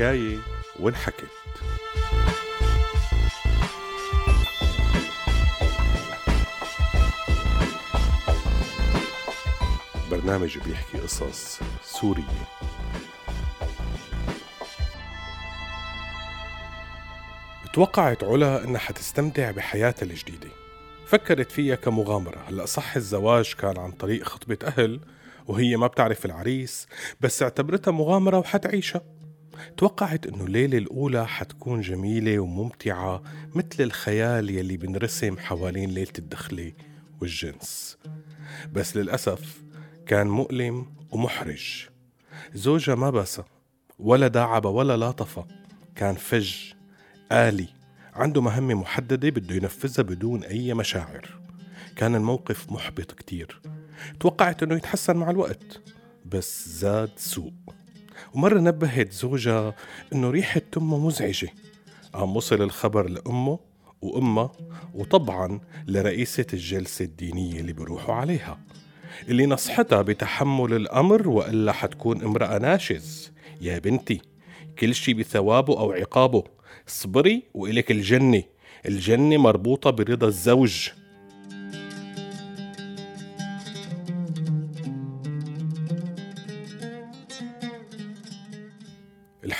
حكاية وانحكت. برنامج بيحكي قصص سورية. توقعت علا إنها حتستمتع بحياتها الجديدة. فكرت فيها كمغامرة. هلأ صح الزواج كان عن طريق خطبة أهل وهي ما بتعرف العريس بس اعتبرتها مغامرة وحتعيشها. توقعت إنه الليلة الأولى حتكون جميلة وممتعة مثل الخيال يلي بنرسم حوالين ليلة الدخلة والجنس. بس للأسف كان مؤلم ومحرج. زوجها ما بسى ولا داعب ولا لاطفة كان فج آلي عنده مهمة محددة بده ينفذها بدون أي مشاعر. كان الموقف محبط كتير. توقعت أنه يتحسن مع الوقت بس زاد سوء. ومرة نبهت زوجها أنه ريحة تمه مزعجة. قام وصل الخبر لأمه وأمها وطبعا لرئيسة الجلسة الدينية اللي بيروحوا عليها اللي نصحتها بتحمل الأمر وإلا حتكون امرأة ناشز. يا بنتي كل شي بثوابه أو عقابه اصبري وإلك الجنة. الجنة مربوطة برضا الزوج.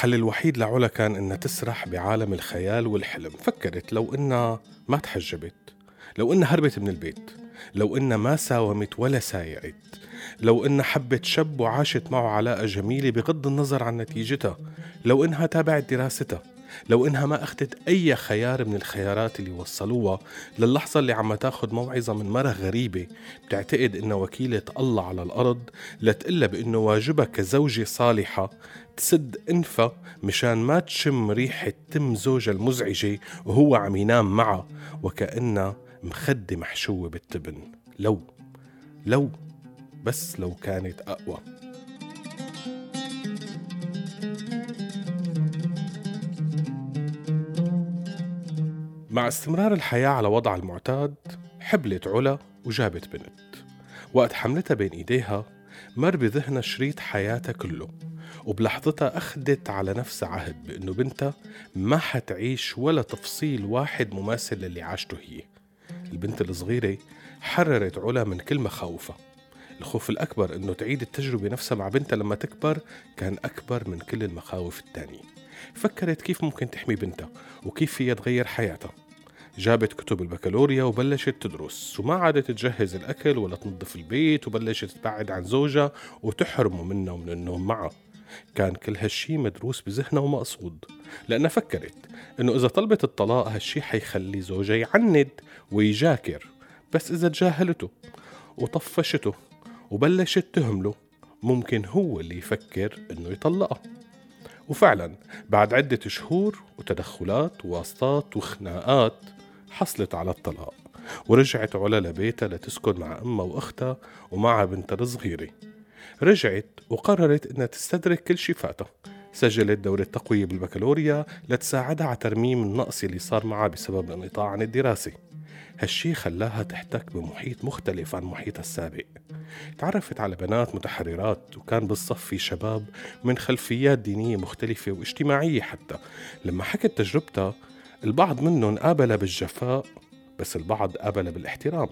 الحل الوحيد لعلا كان إنها تسرح بعالم الخيال والحلم. فكرت لو إنها ما تحجبت لو إنها هربت من البيت لو إنها ما ساومت ولا سايعت لو إنها حبت شاب وعاشت معه علاقة جميلة بغض النظر عن نتيجتها لو إنها تابعت دراستها. لو إنها ما أخذت أي خيار من الخيارات اللي وصلوها للحظة اللي عم تاخد موعظة من مرة غريبة. بتعتقد انها وكيلة الله على الأرض لتقلها بإنه واجبها كزوجة صالحة تسد انفها مشان ما تشم ريحة تم زوجها المزعجة وهو عم ينام معها وكأنها مخدة محشوة بالتبن. لو لو بس لو كانت أقوى. مع استمرار الحياة على وضع المعتاد حبلت علا وجابت بنت. وقت حملتها بين إيديها مر بذهنها شريط حياتها كله وبلحظتها أخدت على نفسها عهد بأنه بنتها ما حتعيش ولا تفصيل واحد مماثل للي عاشته هي. البنت الصغيرة حررت علا من كل مخاوفها. الخوف الأكبر أنه تعيد التجربة نفسها مع بنتها لما تكبر كان أكبر من كل المخاوف التانية. فكرت كيف ممكن تحمي بنتها وكيف فيها تغير حياتها. جابت كتب البكالوريا وبلشت تدرس. وما عادت تجهز الأكل ولا تنظف البيت وبلشت تبعد عن زوجها وتحرمه منه ومن النوم معه كان كل هالشي مدروس بذهنها ومقصود. لأنها فكرت إنه إذا طلبت الطلاق هالشي حيخلي زوجها يعند ويجاكر. بس إذا تجاهلته وطفشته وبلشت تهمله ممكن هو اللي يفكر إنه يطلقها. وفعلا بعد عدة شهور وتدخلات وواسطات وخناقات حصلت على الطلاق ورجعت علا لبيتها لتسكن مع أمها وأختها ومع بنتها الصغيرة. رجعت وقررت إنها تستدرك كل شي فاتها. سجلت دورة تقوية بالبكالوريا لتساعدها على ترميم النقص اللي صار معها بسبب الانقطاع عن الدراسة. هالشي خلاها تحتك بمحيط مختلف عن محيطها السابق. تعرفت على بنات متحررات وكان بالصف في شباب من خلفيات دينية مختلفة واجتماعية حتى. لما حكت تجربتها البعض منهم قابل بالجفاء بس البعض قابل بالاحترام.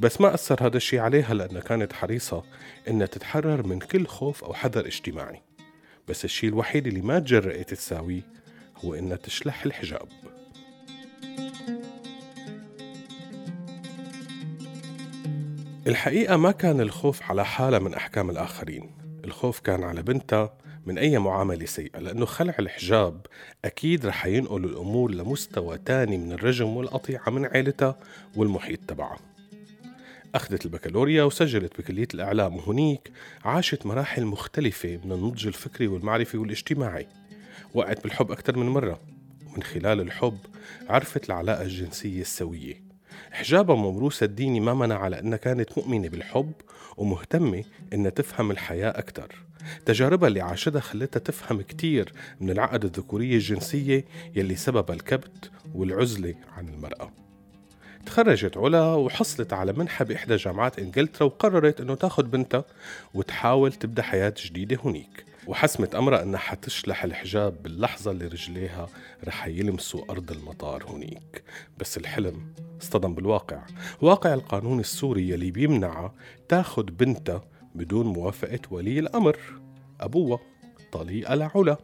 بس ما أثر هذا الشيء عليها لأنها كانت حريصة إنها تتحرر من كل خوف أو حذر اجتماعي. بس الشيء الوحيد اللي ما تجرأت تساويه هو إنها تشلح الحجاب. الحقيقة ما كان الخوف على حالة من أحكام الآخرين. الخوف كان على بنتها من أي معاملة سيئة لأنه خلع الحجاب أكيد رح ينقل الأمور لمستوى تاني من الرجم والقطيعة من عيلتها والمحيط تبعها. أخذت البكالوريا وسجلت بكلية الإعلام وهنيك عاشت مراحل مختلفة من النضج الفكري والمعرفي والاجتماعي. وقعت بالحب أكثر من مرة ومن خلال الحب عرفت العلاقة الجنسية السوية. حجابها موروثها الديني ما منع على أنها كانت مؤمنة بالحب ومهتمة أنها تفهم الحياة أكثر تجاربها اللي عاشتها خلتها تفهم كتير من العقد الذكورية الجنسية يلي سبب الكبت والعزلة عن المرأة. تخرجت علا وحصلت على منحة بإحدى جامعات إنجلترا وقررت أنه تاخد بنتها وتحاول تبدأ حياة جديدة هنيك. وحسمت أمرها أنها حتشلح الحجاب باللحظة اللي رجليها رح يلمسوا أرض المطار هونيك بس الحلم اصطدم بالواقع. واقع القانون السوري يلي بيمنعها تاخد بنتها بدون موافقة ولي الأمر أبوها طليقة لعلا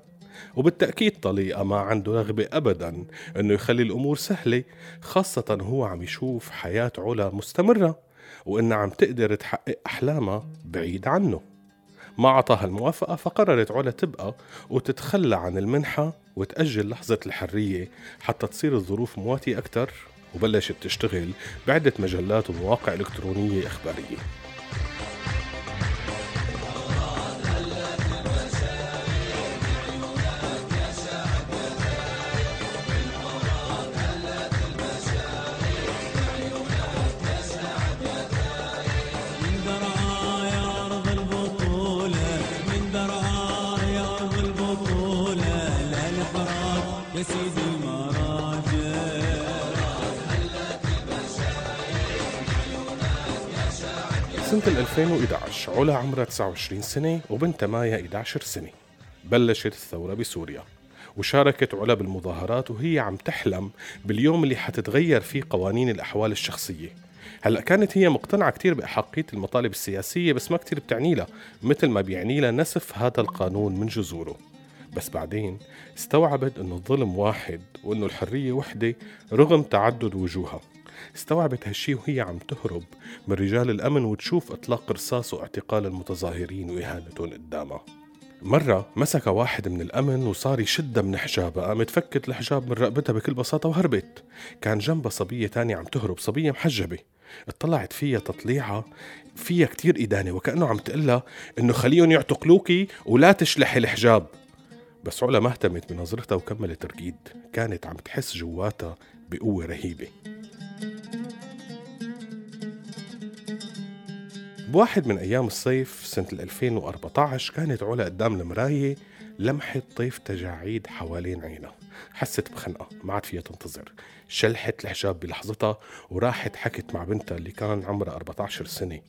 وبالتأكيد طليقة ما عنده رغبة أبدا أنه يخلي الأمور سهلة خاصة هو عم يشوف حياة علا مستمرة وإنها عم تقدر تحقق أحلامها بعيد عنه. ما عطاها الموافقة فقررت علا تبقى وتتخلى عن المنحة وتأجل لحظة الحرية حتى تصير الظروف مواتية أكثر وبلشت تشتغل بعدة مجلات ومواقع إلكترونية إخبارية. سنة 2011 علا عمرها 29 سنة وبنتها مايا 11 سنة. بلشت الثورة بسوريا وشاركت علا بالمظاهرات وهي عم تحلم باليوم اللي حتتغير فيه قوانين الأحوال الشخصية. هلأ كانت هي مقتنعة كتير بأحقية المطالب السياسية بس ما كتير بتعني لها مثل ما بيعني لها نسف هذا القانون من جذوره. بس بعدين استوعبت إنه الظلم واحد وإنه الحرية وحدة رغم تعدد وجوهها. استوعبت هالشي وهي عم تهرب من رجال الأمن وتشوف إطلاق رصاص واعتقال المتظاهرين وإهانتهم قدامها. مرة مسك واحد من الأمن وصار يشدها من حجابها قامت فكت الحجاب من رقبتها بكل بساطة وهربت. كان جنبها صبية تانية عم تهرب صبية محجبة. اطلعت فيها تطليعها فيها كتير إدانة وكأنه عم تقلها إنه خليهم يعتقلوكي ولا تشلحي الحجاب. بس علا ما اهتمت بنظرتها وكملت رقيد كانت عم تحس جواتها بقوة رهيبة. بواحد من أيام الصيف سنة 2014 كانت علا قدام المراية لمحت طيف تجاعيد حوالين عينها حست بخنقة ما عاد فيها تنتظر. شلحت الحجاب بلحظتها وراحت حكت مع بنتها اللي كان عمرها 14 سنة.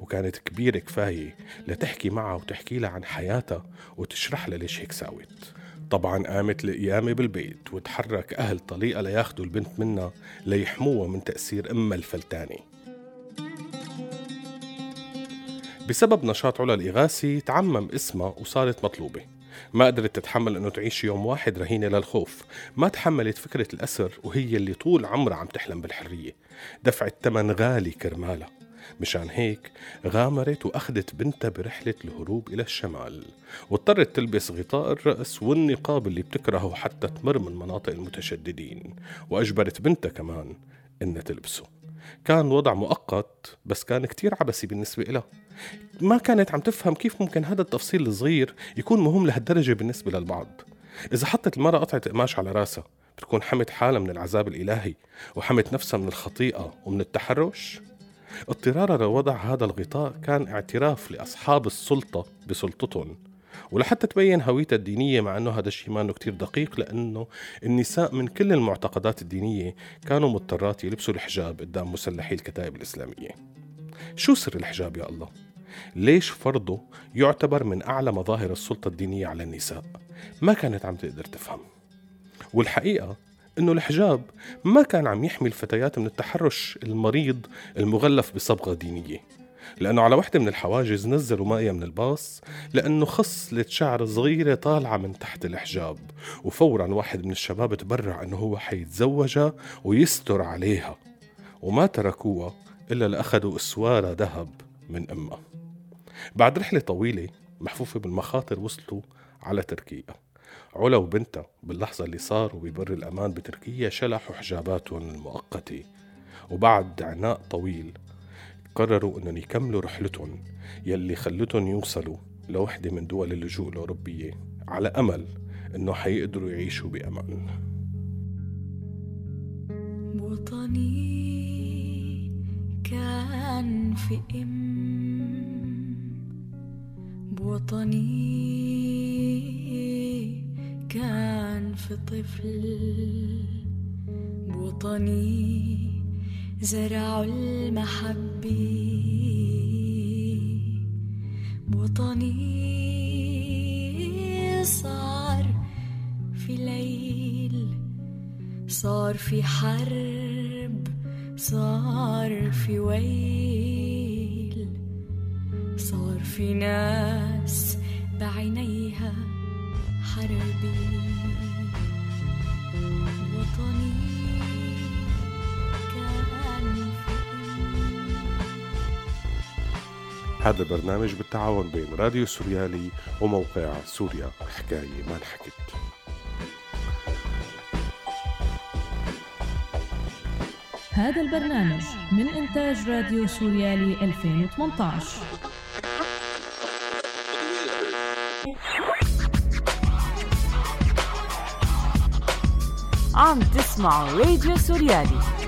وكانت كبيرة كفاية لتحكي معها وتحكي لها عن حياتها وتشرح لها ليش هيك ساوت. طبعا قامت القيامة بالبيت وتحرك أهل طليقة لياخدوا البنت منها ليحموها من تأثير أمها الفلتاني بسبب نشاط علا الإغاثي تعمم اسمها وصارت مطلوبة. ما قدرت تتحمل إنه تعيش يوم واحد رهينة للخوف. ما تحملت فكرة الأسر وهي اللي طول عمرها عم تحلم بالحرية. دفعت ثمن غالي كرمالها. مشان هيك غامرت وأخذت بنتها برحلة الهروب إلى الشمال. واضطرت تلبس غطاء الرأس والنقاب اللي بتكرهه حتى تمر من مناطق المتشددين. وأجبرت بنتها كمان انها تلبسه. كان وضع مؤقت بس كان كتير عبسي بالنسبة لها ما كانت عم تفهم كيف ممكن هذا التفصيل الصغير يكون مهم لهالدرجة بالنسبة للبعض. إذا حطت المرأة قطعة قماش على رأسها بتكون حمت حالها من العذاب الإلهي وحمت نفسها من الخطيئة ومن التحرش. اضطرارها لوضع هذا الغطاء كان اعتراف لأصحاب السلطة بسلطتهم. ولحتى تبين هويتها الدينية مع أنه هذا الشيء ما كتير دقيق لأنه النساء من كل المعتقدات الدينية كانوا مضطرات يلبسوا الحجاب قدام مسلحي الكتائب الإسلامية شو سر الحجاب يا الله؟ ليش فرضه يعتبر من أعلى مظاهر السلطة الدينية على النساء؟ ما كانت عم تقدر تفهم والحقيقة إنه الحجاب ما كان عم يحمي الفتيات من التحرش المريض المغلف بصبغة دينية لأنه على وحدة من الحواجز نزلوا مايا من الباص لأنه خصلة شعر صغيرة طالعة من تحت الحجاب وفورا واحد من الشباب تبرع أنه هو حيتزوجها ويستر عليها. وما تركوها إلا لأخذوا إسوارة ذهب من أمها. بعد رحلة طويلة محفوفة بالمخاطر وصلوا على تركيا. علا وبنتها باللحظة اللي صاروا ببر الأمان بتركيا شلحوا حجاباتهم المؤقتة وبعد عناء طويل قرروا أنهم يكملوا رحلتهم يلي خلتهم يوصلوا لوحدة من دول اللجوء الأوروبية على أمل إنه حيقدروا يعيشوا بأمان. وطني كان في إم. بوطني كان في طفل. بوطني زرعوا المحبة بوطني صار في ليل صار في حرب صار في ويل صار في ناس بعينيها حربي. وطني كان في هذا البرنامج بالتعاون بين راديو سوريالي وموقع سوريا. حكاية ما انحكت. هذا البرنامج من إنتاج راديو سوريالي 2018 عم تسمعوا راديو سوريالي.